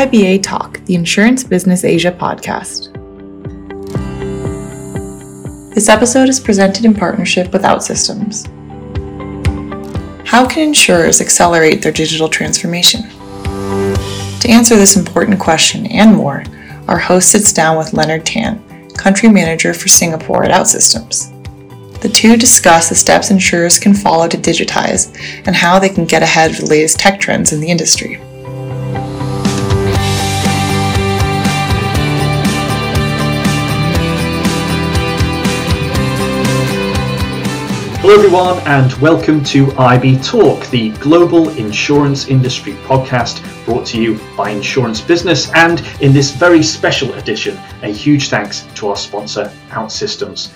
IBA Talk, the Insurance Business Asia podcast. This episode is presented in partnership with OutSystems. How can insurers accelerate their digital transformation? To answer this important question and more, our host sits down with Leonard Tan, Country Manager for Singapore at OutSystems. The two discuss the steps insurers can follow to digitize and how they can get ahead of the latest tech trends in the industry. Hello, everyone, and welcome to IB Talk, the global insurance industry podcast brought to you by Insurance Business. And in this very special edition, a huge thanks to our sponsor, OutSystems.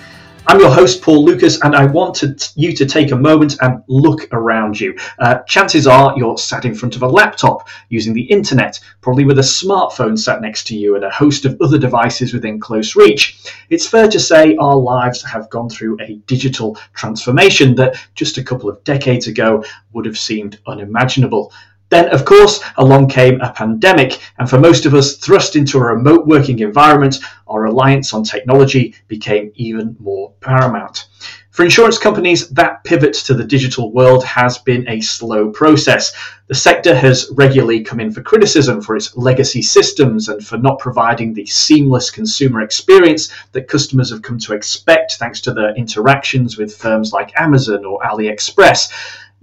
I'm your host, Paul Lucas, and I want to, you to take a moment and look around you. Uh, chances are you're sat in front of a laptop using the internet, probably with a smartphone sat next to you and a host of other devices within close reach. It's fair to say our lives have gone through a digital transformation that just a couple of decades ago would have seemed unimaginable. Then, of course, along came a pandemic, and for most of us thrust into a remote working environment, our reliance on technology became even more paramount. For insurance companies, that pivot to the digital world has been a slow process. The sector has regularly come in for criticism for its legacy systems and for not providing the seamless consumer experience that customers have come to expect thanks to their interactions with firms like Amazon or AliExpress.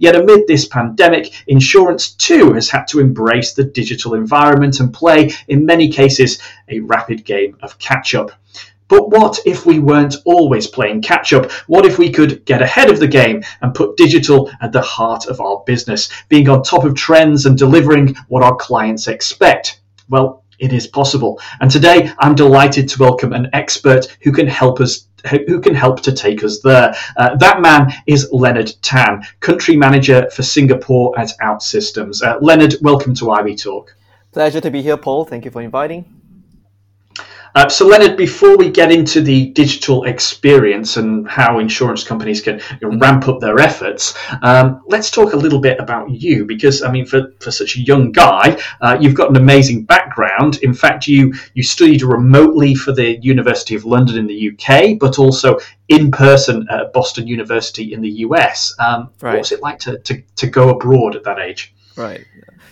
Yet amid this pandemic, insurance too has had to embrace the digital environment and play, in many cases, a rapid game of catch up. But what if we weren't always playing catch up? What if we could get ahead of the game and put digital at the heart of our business, being on top of trends and delivering what our clients expect? Well, it is possible. And today I'm delighted to welcome an expert who can help us who can help to take us there. Uh, that man is Leonard Tan, country manager for Singapore at OutSystems. Uh, Leonard, welcome to IB Talk. Pleasure to be here, Paul. Thank you for inviting. Uh, so, Leonard, before we get into the digital experience and how insurance companies can you know, ramp up their efforts, um, let's talk a little bit about you because, I mean, for, for such a young guy, uh, you've got an amazing background. In fact, you, you studied remotely for the University of London in the UK, but also in person at Boston University in the US. Um, right. What was it like to, to, to go abroad at that age? Right.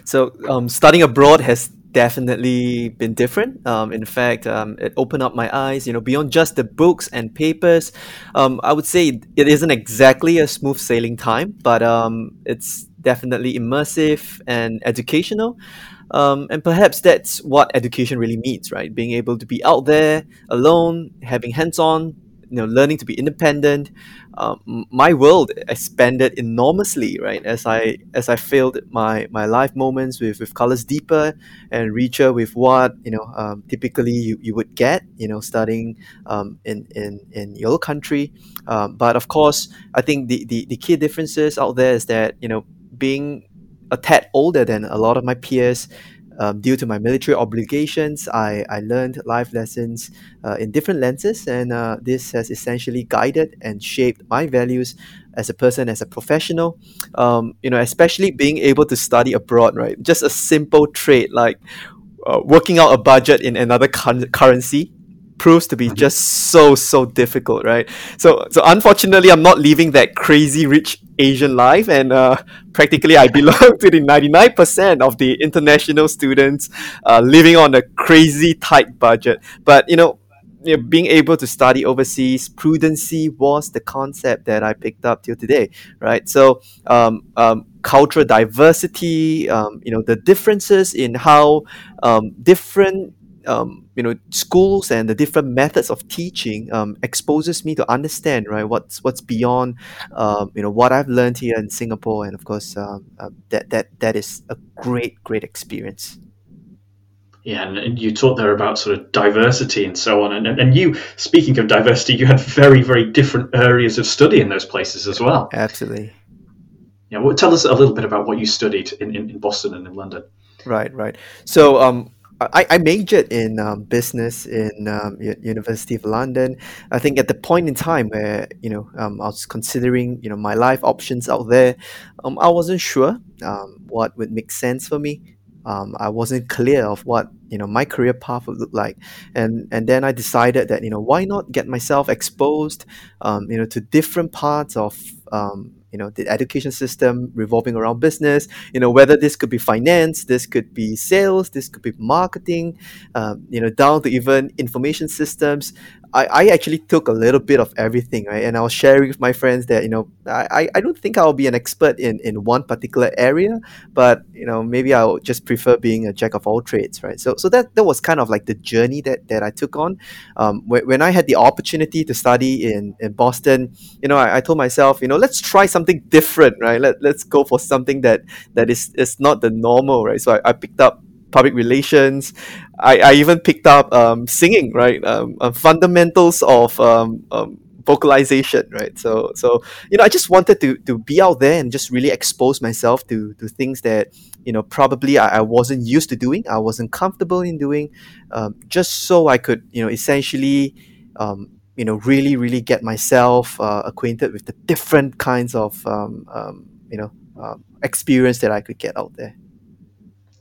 So, um, studying abroad has definitely been different. Um, in fact, um, it opened up my eyes, you know, beyond just the books and papers. Um, I would say it isn't exactly a smooth sailing time, but um, it's definitely immersive and educational. Um, and perhaps that's what education really means, right? Being able to be out there alone, having hands on you know learning to be independent um, my world expanded enormously right as i as i filled my my life moments with with colors deeper and richer with what you know um, typically you, you would get you know studying um, in in in your country. Um, but of course i think the, the the key differences out there is that you know being a tad older than a lot of my peers um, due to my military obligations, I, I learned life lessons uh, in different lenses, and uh, this has essentially guided and shaped my values as a person, as a professional. Um, you know, especially being able to study abroad, right? Just a simple trait like uh, working out a budget in another currency proves to be mm-hmm. just so so difficult, right? So so unfortunately, I'm not living that crazy rich Asian life, and uh, practically I belong to the 99% of the international students uh, living on a crazy tight budget. But you know, you know, being able to study overseas, prudency was the concept that I picked up till today, right? So, um, um, cultural diversity, um, you know, the differences in how um, different um, you know schools and the different methods of teaching um, exposes me to understand right what's what's beyond um, you know what I've learned here in Singapore and of course um, uh, that that that is a great great experience. Yeah, and you talked there about sort of diversity and so on. And, and you, speaking of diversity, you had very, very different areas of study in those places as well. Absolutely. Yeah, well, tell us a little bit about what you studied in, in, in Boston and in London. Right, right. So, um, I, I majored in um, business in um, University of London. I think at the point in time where you know um, I was considering you know my life options out there, um, I wasn't sure um, what would make sense for me. um, I wasn't clear of what you know my career path would look like, and and then I decided that you know why not get myself exposed, um, you know, to different parts of um, you know the education system revolving around business. You know whether this could be finance, this could be sales, this could be marketing, um, you know down to even information systems. I, I actually took a little bit of everything, right? And I was sharing with my friends that, you know, I, I don't think I'll be an expert in, in one particular area, but, you know, maybe I'll just prefer being a jack of all trades, right? So, so that, that was kind of like the journey that, that I took on. Um, when, when I had the opportunity to study in, in Boston, you know, I, I told myself, you know, let's try something different, right? Let, let's go for something that, that is, is not the normal, right? So I, I picked up public relations. I, I even picked up um, singing, right? Um, uh, fundamentals of um, um, vocalization, right? So, so you know, I just wanted to to be out there and just really expose myself to to things that you know probably I, I wasn't used to doing, I wasn't comfortable in doing, um, just so I could you know essentially. Um, you know, really, really get myself uh, acquainted with the different kinds of, you know, experience that I could get out there.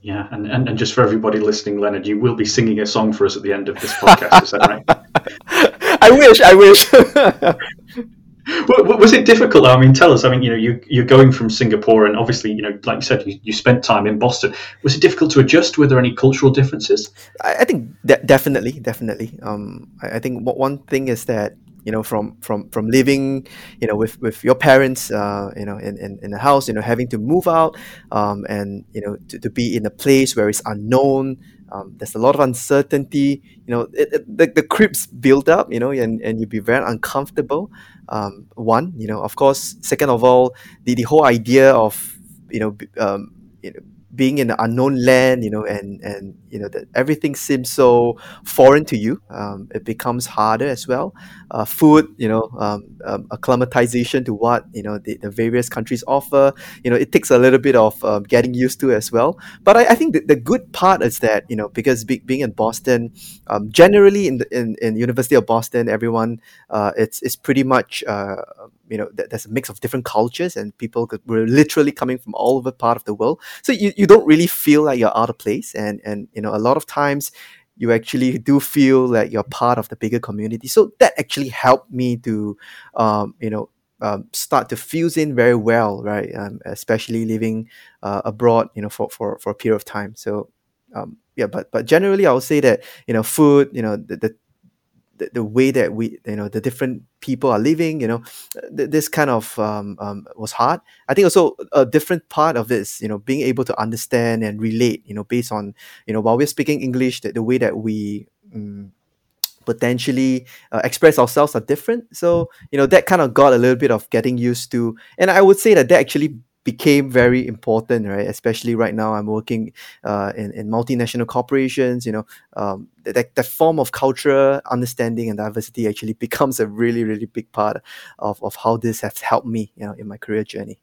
Yeah, and, and, and just for everybody listening, Leonard, you will be singing a song for us at the end of this podcast. is that right? I wish. I wish. was it difficult? I mean, tell us. I mean, you know, you you're going from Singapore, and obviously, you know, like you said, you, you spent time in Boston. Was it difficult to adjust? Were there any cultural differences? I, I think de- definitely, definitely. Um, I, I think one thing is that you know from from from living you know with with your parents uh, you know in, in, in the house you know having to move out um, and you know to, to be in a place where it's unknown um, there's a lot of uncertainty you know it, it, the, the creeps build up you know and, and you'd be very uncomfortable um, one you know of course second of all the, the whole idea of you know um, you know being in an unknown land, you know, and and you know that everything seems so foreign to you. Um, it becomes harder as well. Uh, food, you know, um, um, acclimatization to what you know the, the various countries offer. You know, it takes a little bit of um, getting used to as well. But I, I think the, the good part is that you know because be, being in Boston, um, generally in the in, in University of Boston, everyone uh, it's it's pretty much uh, you know there's a mix of different cultures and people could, were literally coming from all over part of the world. So you, you don't really feel like you're out of place and and you know a lot of times you actually do feel like you're part of the bigger community. So that actually helped me to um, you know um, start to fuse in very well right? Um, especially living uh, abroad you know for, for, for a period of time. So um, yeah but but generally i would say that you know food you know the, the the, the way that we you know the different people are living you know th- this kind of um, um, was hard. I think also a different part of this you know being able to understand and relate you know based on you know while we're speaking english the, the way that we um, potentially uh, express ourselves are different. So you know that kind of got a little bit of getting used to. And i would say that that actually became very important, right? Especially right now, I'm working uh, in, in multinational corporations. You know, um, that, that form of culture, understanding, and diversity actually becomes a really, really big part of, of how this has helped me, you know, in my career journey.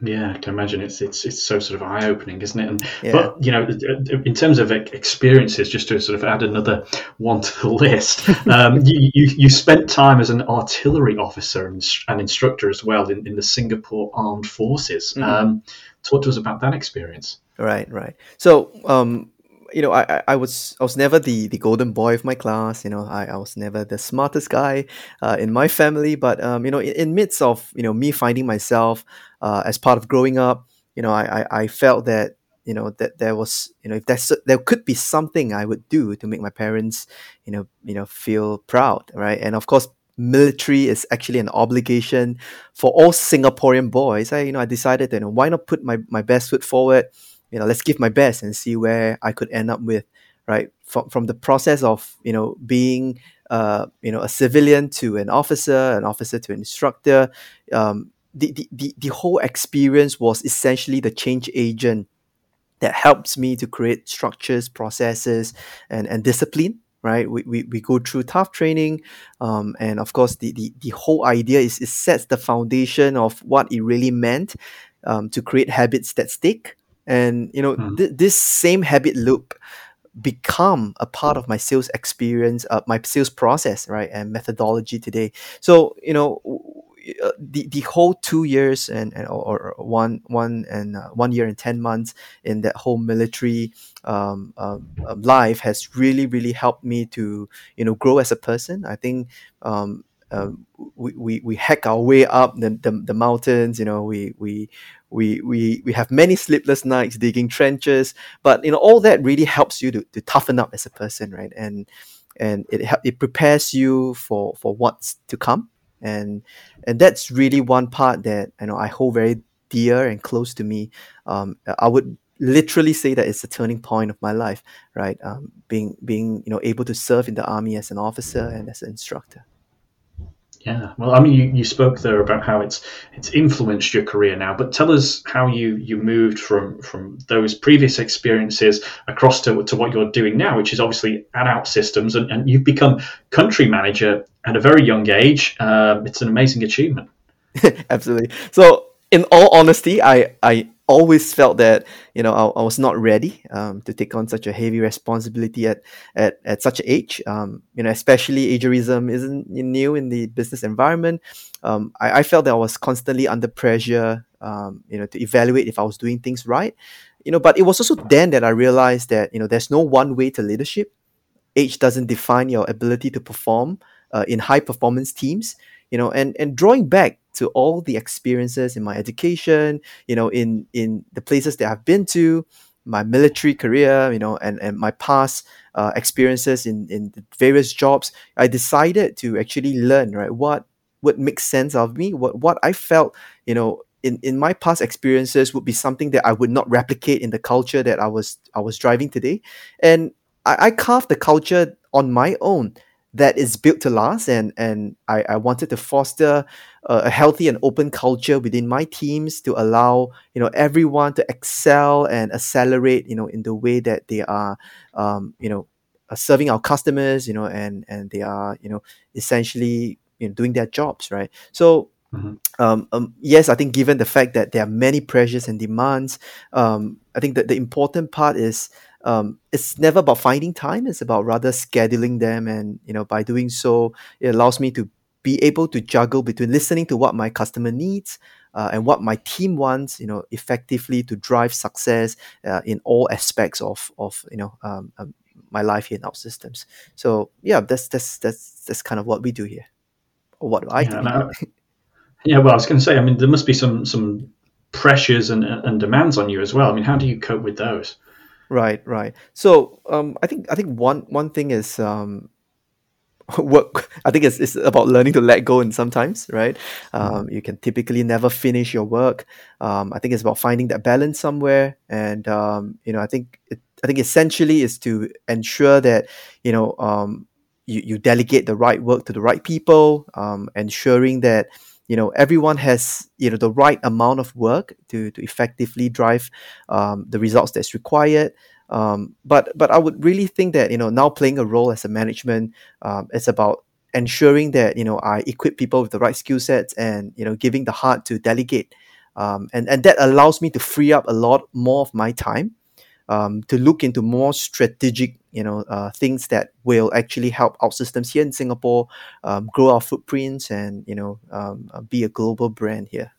Yeah, I can imagine it's it's it's so sort of eye opening, isn't it? And yeah. but you know, in terms of experiences, just to sort of add another one to the list, um, you, you, you spent time as an artillery officer and, and instructor as well in, in the Singapore Armed Forces. Mm-hmm. Um, talk to us about that experience. Right, right. So um, you know, I, I was I was never the the golden boy of my class. You know, I, I was never the smartest guy uh, in my family. But um, you know, in, in midst of you know me finding myself uh, as part of growing up, you know, I, I, I felt that you know that there was you know if there's there could be something I would do to make my parents you know you know feel proud, right? And of course, military is actually an obligation for all Singaporean boys. I you know I decided that you know, why not put my my best foot forward you know let's give my best and see where i could end up with right from, from the process of you know being uh, you know a civilian to an officer an officer to an instructor um, the, the, the, the whole experience was essentially the change agent that helps me to create structures processes and, and discipline right? We, we, we go through tough training um, and of course the, the, the whole idea is it sets the foundation of what it really meant um, to create habits that stick. And you know mm. th- this same habit loop become a part of my sales experience uh, my sales process right and methodology today. So you know uh, the the whole two years and, and or, or one one and uh, one year and ten months in that whole military um, um, um, life has really really helped me to you know grow as a person. I think um, um, we, we, we hack our way up the, the, the mountains you know we, we we we we have many sleepless nights digging trenches but you know all that really helps you to, to toughen up as a person right and and it it prepares you for for what's to come and and that's really one part that you know I hold very dear and close to me. Um, I would literally say that it's a turning point of my life right? Um, being being you know able to serve in the army as an officer and as an instructor yeah, well, I mean, you, you spoke there about how it's it's influenced your career now, but tell us how you you moved from from those previous experiences across to, to what you're doing now, which is obviously at OutSystems, and, and you've become country manager at a very young age. Uh, it's an amazing achievement. Absolutely. So, in all honesty, I I always felt that you know I, I was not ready um, to take on such a heavy responsibility at at, at such an age. Um, you know, especially ageism isn't new in the business environment. Um, I, I, felt that I was constantly under pressure. Um, you know, to evaluate if I was doing things right. You know, but it was also then that I realized that you know there's no one way to leadership. Age doesn't define your ability to perform uh, in high performance teams. You know, and and drawing back to all the experiences in my education, you know, in in the places that I've been to, my military career, you know, and, and my past uh, experiences in, in various jobs, I decided to actually learn, right, what what makes sense of me, what what I felt, you know, in, in my past experiences would be something that I would not replicate in the culture that I was I was driving today. And I, I carved the culture on my own that is built to last and and I, I wanted to foster a, a, healthy and open culture within my teams to allow you know everyone to excel and accelerate you know in the way that they are um, you know uh, serving our customers you know and and they are you know essentially you know doing their jobs right so Mm-hmm. Um, um, yes, I think given the fact that there are many pressures and demands, um, I think that the important part is um, it's never about finding time it's about rather scheduling them and you know by doing so it allows me to be able to juggle between listening to what my customer needs uh, and what my team wants you know effectively to drive success uh, in all aspects of of you know um, um, my life here in OutSystems so yeah that's that's that's that's kind of what we do here or what I yeah, do. yeah well I was going to say I mean there must be some some pressures and, and demands on you as well. I mean how do you cope with those Right, right. So um, I think I think one one thing is um, work. I think it's, it's about learning to let go. And sometimes, right, mm-hmm. um, you can typically never finish your work. Um, I think it's about finding that balance somewhere. And um, you know, I think it, I think essentially is to ensure that you know um, you you delegate the right work to the right people, um, ensuring that you know everyone has you know the right amount of work to to effectively drive um, the results that's required. Um, but but I would really think that you know now playing a role as a management um, it's about ensuring that you know I equip people with the right skill sets and you know giving the heart to delegate. Um, and and that allows me to free up a lot more of my time um, to look into more strategic, you know, uh, things that will actually help OutSystems here in Singapore um, grow our footprints and you know um, uh, be a global brand here.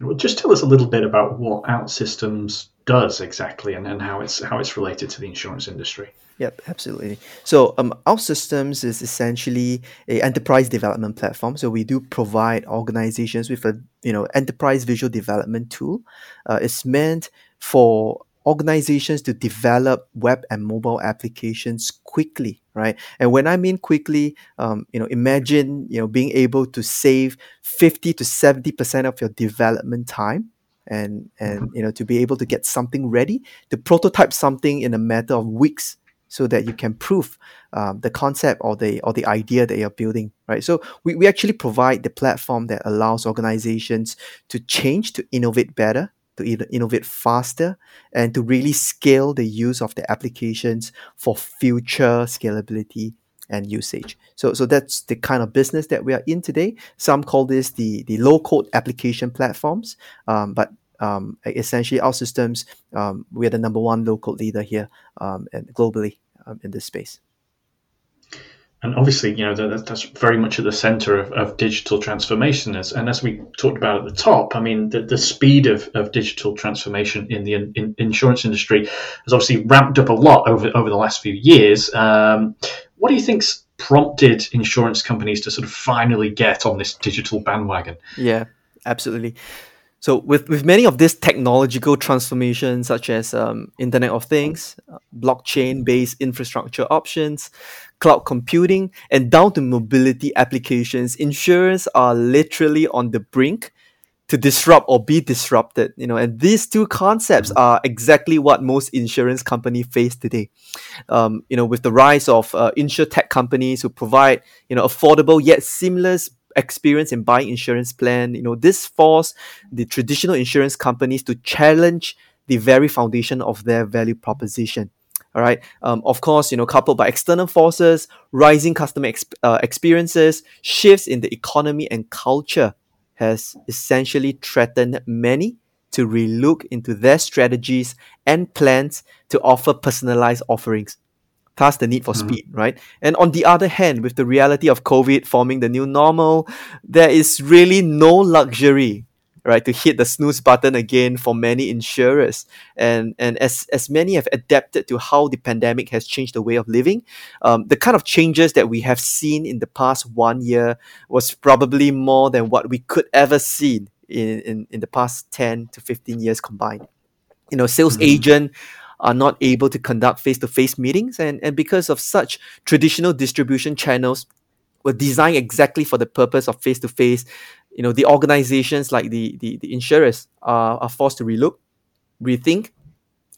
Well, just tell us a little bit about what OutSystems does exactly, and, and how it's how it's related to the insurance industry. Yep, absolutely. So, um, OutSystems is essentially a enterprise development platform. So we do provide organizations with a you know enterprise visual development tool. Uh, it's meant for organizations to develop web and mobile applications quickly right and when i mean quickly um, you know imagine you know being able to save 50 to 70 percent of your development time and and mm-hmm. you know to be able to get something ready to prototype something in a matter of weeks so that you can prove um, the concept or the or the idea that you're building right so we, we actually provide the platform that allows organizations to change to innovate better to innovate faster and to really scale the use of the applications for future scalability and usage. So, so that's the kind of business that we are in today. Some call this the, the low code application platforms, um, but um, essentially OutSystems, um, we are the number one low code leader here um, and globally um, in this space. And obviously, you know, that, that's very much at the center of, of digital transformation. And as we talked about at the top, I mean, the, the speed of, of digital transformation in the in insurance industry has obviously ramped up a lot over, over the last few years. Um, what do you think's prompted insurance companies to sort of finally get on this digital bandwagon? Yeah, absolutely. So with, with many of these technological transformations, such as um, Internet of Things, uh, blockchain-based infrastructure options, cloud computing, and down to mobility applications, insurers are literally on the brink to disrupt or be disrupted. You know, and these two concepts are exactly what most insurance companies face today. Um, you know, with the rise of uh, insurtech companies who provide you know affordable yet seamless experience in buying insurance plan you know this forced the traditional insurance companies to challenge the very foundation of their value proposition. All right um, of course you know coupled by external forces rising customer exp- uh, experiences shifts in the economy and culture has essentially threatened many to relook into their strategies and plans to offer personalized offerings thus the need for mm-hmm. speed, right? And on the other hand, with the reality of COVID forming the new normal, there is really no luxury, right, to hit the snooze button again for many insurers. And and as as many have adapted to how the pandemic has changed the way of living, um, the kind of changes that we have seen in the past one year was probably more than what we could ever see in, in, in the past 10 to 15 years combined. You know, sales mm-hmm. agent are not able to conduct face-to-face meetings and, and because of such traditional distribution channels were designed exactly for the purpose of face-to-face you know the organizations like the the, the insurers are, are forced to relook rethink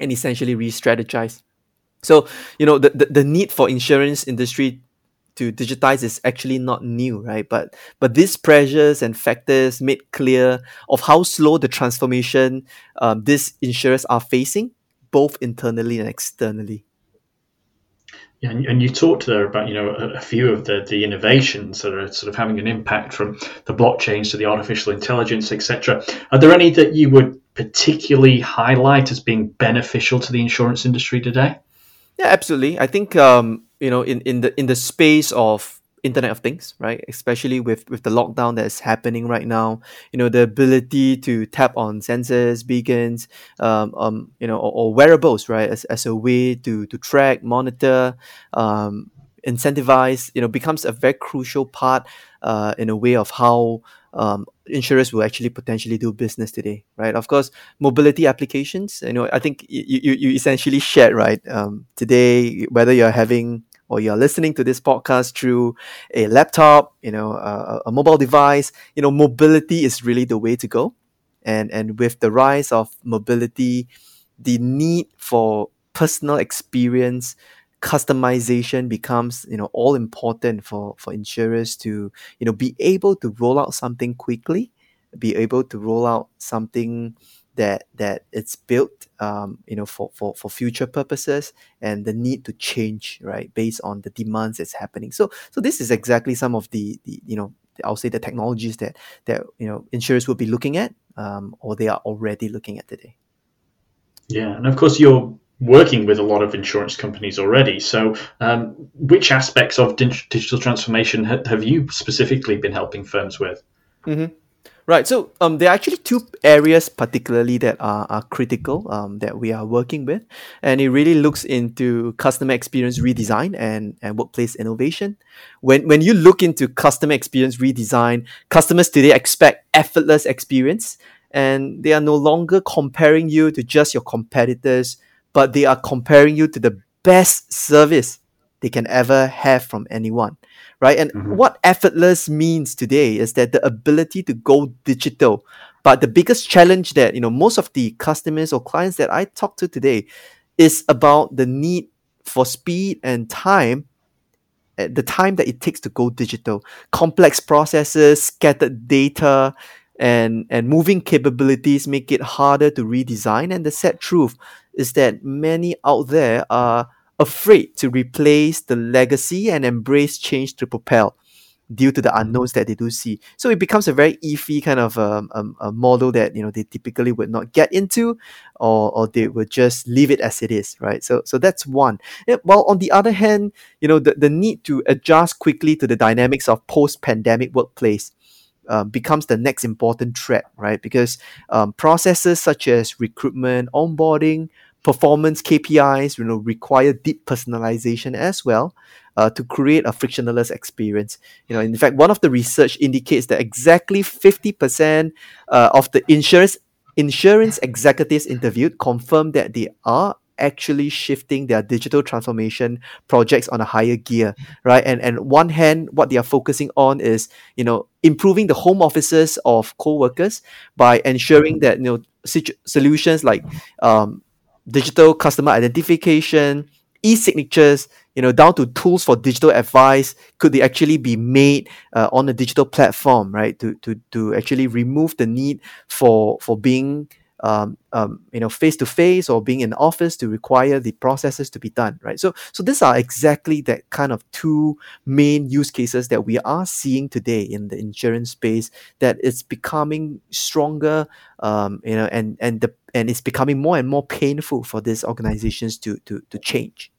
and essentially re-strategize. So you know the, the, the need for insurance industry to digitize is actually not new right? But but these pressures and factors made clear of how slow the transformation um, these insurers are facing both internally and externally. Yeah, and, and you talked there about you know a, a, few of the the innovations that are sort of having an impact from the blockchains to the artificial intelligence, etc. Are there any that you would particularly highlight as being beneficial to the insurance industry today? Yeah, absolutely. I think um, you know in, in the in the space of Internet of Things, right? Especially with with the lockdown that's happening right now, you know, the ability to tap on sensors, beacons, um, um you know, or, or, wearables, right, as, as a way to to track, monitor, um, incentivize, you know, becomes a very crucial part, uh, in a way of how um, insurers will actually potentially do business today, right? Of course, mobility applications. You know, I think you you, you essentially shared right um, today whether you're having or you're listening to this podcast through a laptop, you know, a, mobile device, you know, mobility is really the way to go. And and with the rise of mobility, the need for personal experience customization becomes you know all important for for insurers to you know be able to roll out something quickly be able to roll out something that that it's built um, you know for, for for future purposes and the need to change right based on the demands that's happening. So so this is exactly some of the, the you know I'll say the technologies that that you know insurers will be looking at um, or they are already looking at today. Yeah and of course you're working with a lot of insurance companies already. So um, which aspects of digital transformation have you specifically been helping firms with? Mm-hmm. Right. So um, there are actually two areas particularly that are, are critical um, that we are working with. And it really looks into customer experience redesign and, and workplace innovation. When, when you look into customer experience redesign, customers today expect effortless experience and they are no longer comparing you to just your competitors, but they are comparing you to the best service they can ever have from anyone right? And mm-hmm. what effortless means today is that the ability to go digital. But the biggest challenge that you know most of the customers or clients that I talk to today is about the need for speed and time eh, the time that it takes to go digital complex processes scattered data and and moving capabilities make it harder to redesign and the sad truth is that many out there are afraid to replace the legacy and embrace change to propel. due to the unknowns that they do see. So it becomes a very iffy kind of um, um, a model that you know they typically would not get into, or or they would just leave it as it is, right? So so that's one. Yeah, while on the other hand, you know the, the need to adjust quickly to the dynamics of post-pandemic workplace. Uh, becomes the next important threat, right? Because um, processes such as recruitment, onboarding, performance KPIs, you know, require deep personalization as well uh, to create a frictionless experience. You know, in fact, one of the research indicates that exactly 50% uh, of the insurance insurance executives interviewed confirmed that they are actually shifting their digital transformation projects on a higher gear right and and one hand what they are focusing on is you know improving the home offices of co-workers by ensuring that you know situ- solutions like um, digital customer identification, e-signatures, you know, down to tools for digital advice, could they actually be made uh, on a digital platform, right? To to to actually remove the need for for being um, um, you know, face to face or being in office to require the processes to be done, right? So, so these are exactly that kind of two main use cases that we are seeing today in the insurance space. That it's becoming stronger, um, you know, and and the and it's becoming more and more painful for these organizations to to to change.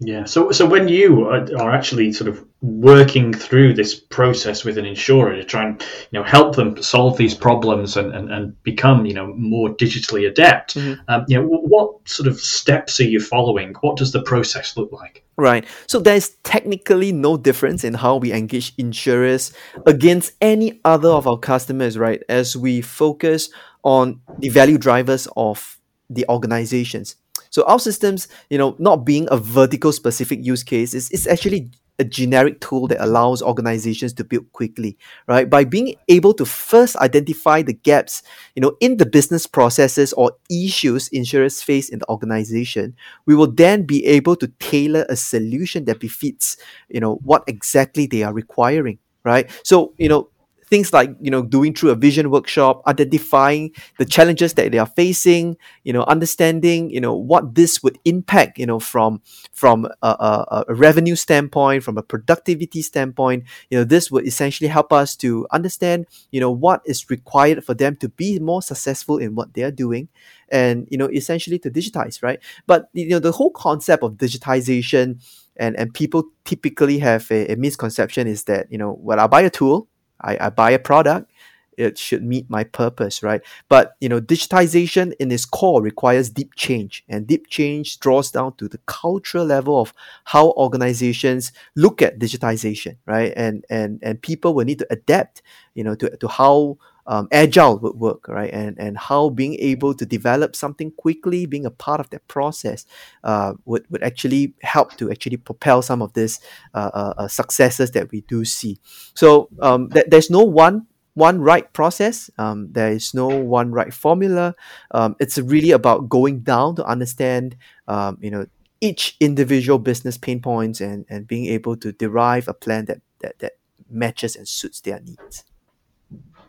Yeah. So, so when you are, actually sort of working through this process with an insurer to try and you know help them solve these problems and, and, and become you know more digitally adept, mm-hmm. um, you know what sort of steps are you following? What does the process look like? Right. So there is technically no difference in how we engage insurers against any other of our customers, right? As we focus on the value drivers of the organizations. So OutSystems, you know, not being a vertical specific use case, is, is actually a generic tool that allows organizations to build quickly, right? By being able to first identify the gaps, you know, in the business processes or issues insurers face in the organization, we will then be able to tailor a solution that befits, you know, what exactly they are requiring, right? So, you know, things like you know doing through a vision workshop identifying the challenges that they are facing you know understanding you know what this would impact you know from from a, a, a, revenue standpoint from a productivity standpoint. You know this would essentially help us to understand you know what is required for them to be more successful in what they are doing and you know essentially to digitize right? But you know the whole concept of digitization and and people typically have a, a misconception is that you know when i buy a tool I, I buy a product it should meet my purpose right? But you know digitization in its core requires deep change and deep change draws down to the cultural level of how organizations look at digitization right? And and and people will need to adapt you know to, to how um, agile would work, right? And and how being able to develop something quickly, being a part of that process, uh, would would actually help to actually propel some of these uh, uh, uh, successes that we do see. So um, th- there's no one one right process. Um, there is no one right formula. Um, it's really about going down to understand, um, you know, each individual business pain points and and being able to derive a plan that that that matches and suits their needs.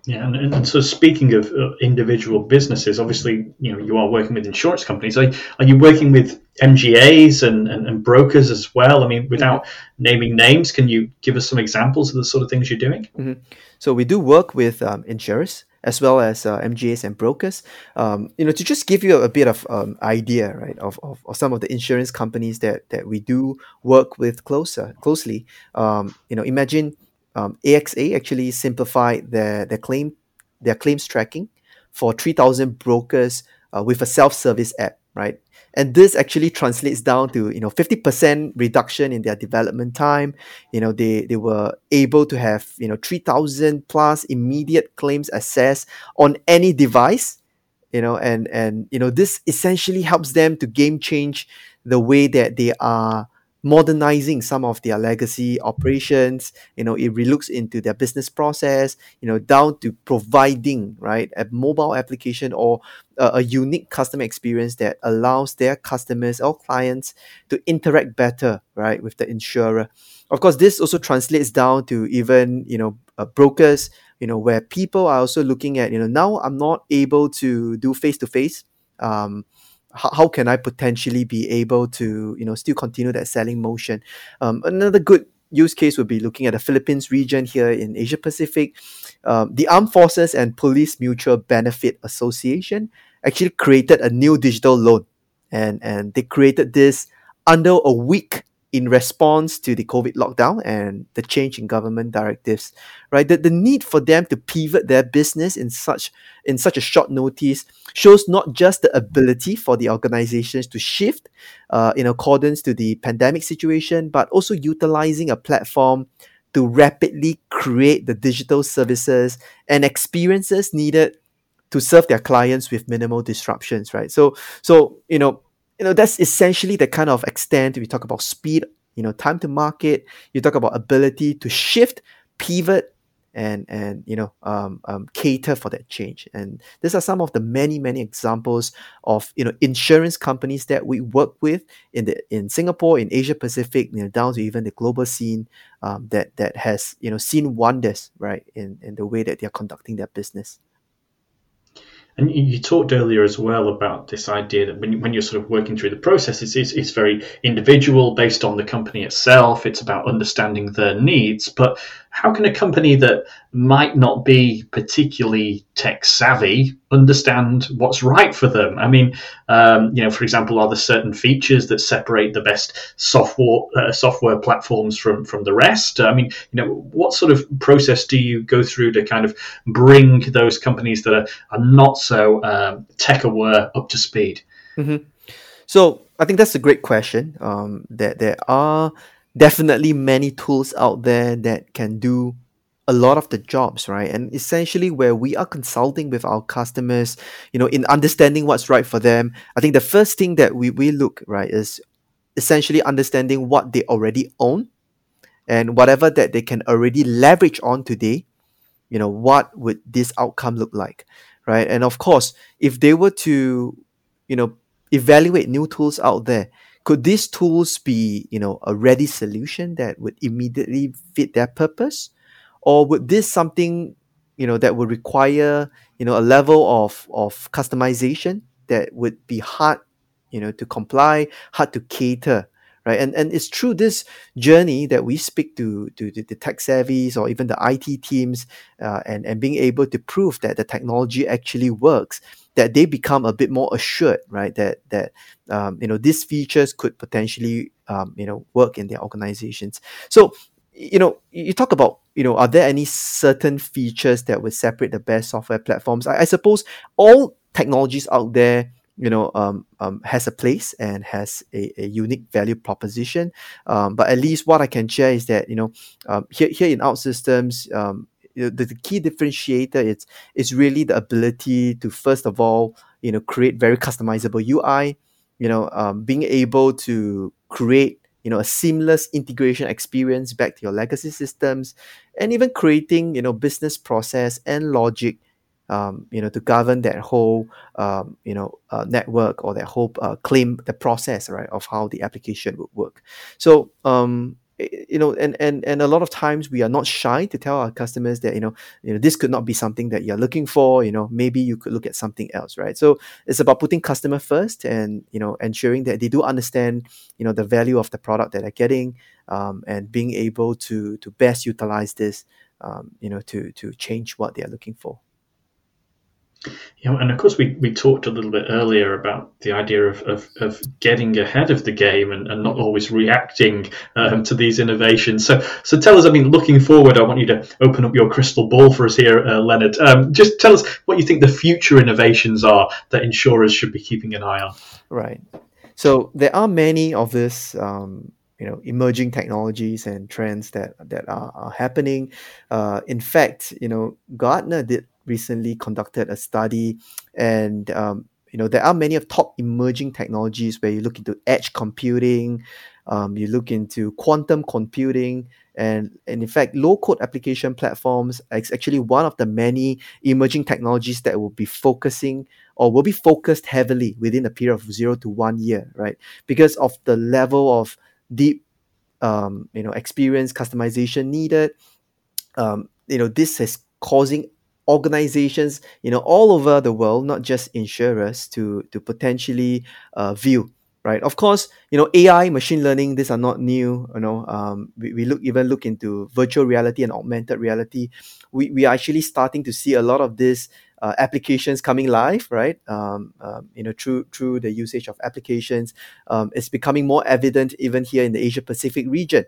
Yeah, and, and so speaking of uh, individual businesses, obviously, you know, you are working with insurance companies. Are, are you working with MGAs and, and, and brokers as well? I mean, without mm-hmm. naming names, can you give us some examples of the sort of things you're doing? Mm-hmm. So we do work with um, insurers as well as uh, MGAs and brokers. Um, you know, to just give you a, bit of um, idea, right, of, of, of, some of the insurance companies that that we do work with closer closely. Um, you know, imagine um, AXA actually simplified their, their claim their claims tracking for 3,000 brokers uh, with a self-service app, right? And this actually translates down to you know 50% reduction in their development time. You know they they were able to have you know 3,000 plus immediate claims assessed on any device. You know and and you know this essentially helps them to game change the way that they are modernizing some of their legacy operations. You know it relooks into their business process you know down to providing right a mobile application or a, a, unique customer experience that allows their customers or clients to interact better right with the insurer. Of course this also translates down to even you know uh, brokers you know where people are also looking at you know now i'm not able to do face to face um how, how can I potentially be able to you know still continue that selling motion? Um, another good use case would be looking at the Philippines region here in Asia Pacific. Um, the Armed Forces and Police Mutual Benefit Association actually created a new digital loan, and and they created this under a week in response to the COVID lockdown and the change in government directives, right? The, the need for them to pivot their business in such in such a short notice shows not just the ability for the organizations to shift uh, in accordance to the pandemic situation, but also utilizing a platform to rapidly create the digital services and experiences needed to serve their clients with minimal disruptions, right? So, so you know, you know that's essentially the kind of extent we talk about speed you know time to market. You talk about ability to shift pivot and and you know um, um, cater for that change. And these are some of the many many examples of you know insurance companies that we work with in the in Singapore in Asia Pacific you know down to even the global scene um, that that has you know seen wonders right in in the way that they are conducting their business and you talked earlier as well about this idea that when, when you're sort of working through the process, it's, it's, it's very individual based on the company itself. It's about understanding their needs. But how can a company that might not be particularly tech savvy understand what's right for them? I mean, um, you know, for example, are there certain features that separate the best software uh, software platforms from from the rest? I mean, you know, what sort of process do you go through to kind of bring those companies that are, are not so um, tech aware up to speed? Mm-hmm. So I think that's a great question. Um, that there are definitely many tools out there that can do a lot of the jobs right? And essentially where we are consulting with our customers you know in understanding what's right for them i think the first thing that we, we look right is essentially understanding what they already own and whatever that they can already leverage on today you know what would this outcome look like right? And of course if they were to you know evaluate new tools out there could these tools be you know a ready solution that would immediately fit their purpose? Or would this something you know that would require you know a level of of customization that would be hard you know to comply hard to cater right? And and it's through this journey that we speak to to, to the tech savvies or even the IT teams uh, and and being able to prove that the technology actually works that they become a bit more assured, right? That that um, you know these features could potentially um, you know work in their organizations. So you know you talk about you know are there any certain features that would separate the best software platforms? I, I suppose all technologies out there you know um, um, has a place and has a, a unique value proposition um, but at least what i can share is that you know um, here, here in OutSystems um, you know, the, the key differentiator is is really the ability to first of all you know create very customizable UI you know um, being able to create you know a seamless integration experience back to your legacy systems and even creating you know business process and logic um, you know to govern that whole um, you know uh, network or that whole uh, claim the process right of how the application would work. So um, you know and and and a lot of times we are not shy to tell our customers that you know you know this could not be something that you're looking for you know maybe you could look at something else right? So it's about putting customer first and you know ensuring that they do understand you know the value of the product that they're getting um, and being able to to best utilize this um, you know to to change what they are looking for yeah, and of course, we, we talked a little bit earlier about the idea of, of, of getting ahead of the game and, and not always reacting um, to these innovations. So, so tell us, I mean, looking forward, I want you to open up your crystal ball for us here, uh, Leonard. Um, just tell us what you think the future innovations are that insurers should be keeping an eye on. Right. So, there are many of this. Um, you know emerging technologies and trends that that are, are happening. Uh, in fact, you know Gartner did recently conducted a study, and um, you know there are many of top emerging technologies where you look into edge computing, um, you look into quantum computing, and, and in fact, low code application platforms is actually one of the many emerging technologies that will be focusing or will be focused heavily within a period of zero to one year, right? Because of the level of deep, um, you know, experience customization needed. Um, you know, this is causing organizations you know all over the world not just insurers to to potentially uh, view right? Of course, you know AI, machine learning, these are not new. You know, um, we, we look even look into virtual reality and augmented reality. We we are actually starting to see a lot of this uh, applications coming live, right? Um, um, you know, through through the usage of applications, um, it's becoming more evident even here in the Asia Pacific region,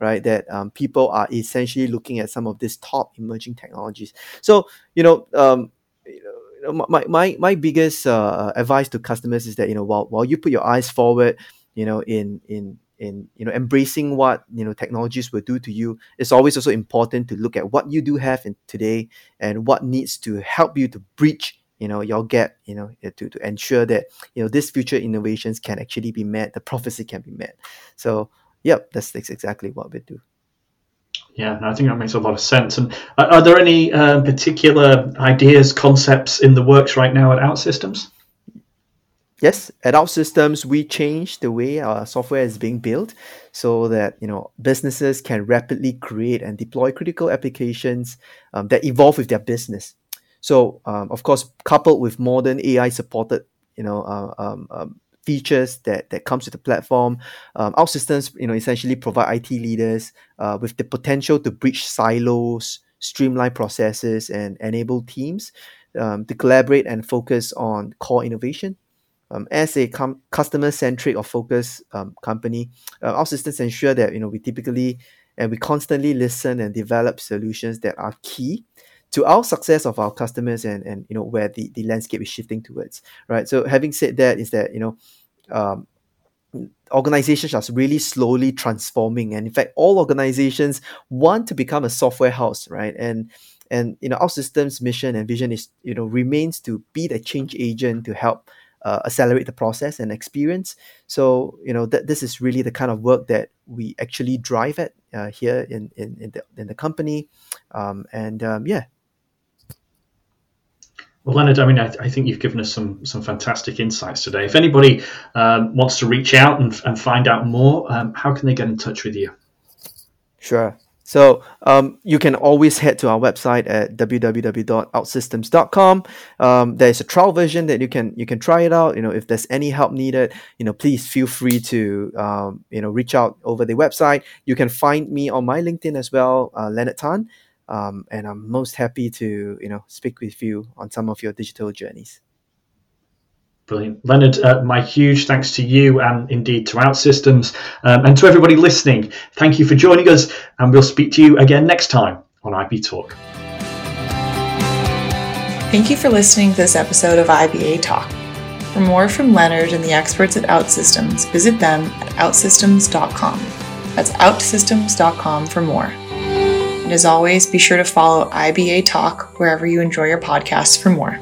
right? That um, people are essentially looking at some of these top emerging technologies. So you know, um, you know, my my my biggest uh, advice to customers is that you know while while you put your eyes forward, you know, in in in you know embracing what you know technologies will do to you it's always also important to look at what you do have in today and what needs to help you to breach you know your gap you know to, to ensure that you know these future innovations can actually be met the prophecy can be met so yep that's, that's exactly what we do yeah, I think that makes a lot of sense. And are there any uh, particular ideas, concepts in the works right now at OutSystems? yes, at OutSystems, we change the way our software is being built so that you know businesses can rapidly create and deploy critical applications um, that evolve with their business. So, um, of course, coupled with modern AI supported, you know, uh, um, um, features that that comes with the platform, um, OutSystems, you know, essentially provide IT leaders uh, with the potential to breach silos, streamline processes, and enable teams um, to collaborate and focus on core innovation um, as a com- customer-centric or focused um, company, uh, OutSystems ensure that you know we typically and we constantly listen and develop solutions that are key to our success of our customers and and you know where the, the landscape is shifting towards. Right. So having said that, is that you know um, organizations are really slowly transforming and in fact all organizations want to become a software house right and and you know OutSystems' mission and vision is you know remains to be the change agent to help uh, accelerate the process and experience. So you know that this is really the kind of work that we actually drive at uh, here in in in the, in the company, um, and um, yeah. Well, Leonard, I mean, I, I, think you've given us some some fantastic insights today. If anybody um, wants to reach out and, and find out more, um, how can they get in touch with you? Sure. So um, you can always head to our website at www.outsystems.com. Um, there's a trial version that you can you can try it out. You know, if there's any help needed, you know, please feel free to um, you know reach out over the website. You can find me on my LinkedIn as well, uh, Leonard Tan, um, and I'm most happy to you know speak with you on some of your digital journeys. Brilliant. Leonard, uh, my huge thanks to you and indeed to OutSystems um, and to everybody listening. Thank you for joining us, and we'll speak to you again next time on IB Talk. Thank you for listening to this episode of IBA Talk. For more from Leonard and the experts at OutSystems, visit them at outsystems.com. That's outsystems.com for more. And as always, be sure to follow IBA Talk wherever you enjoy your podcasts for more.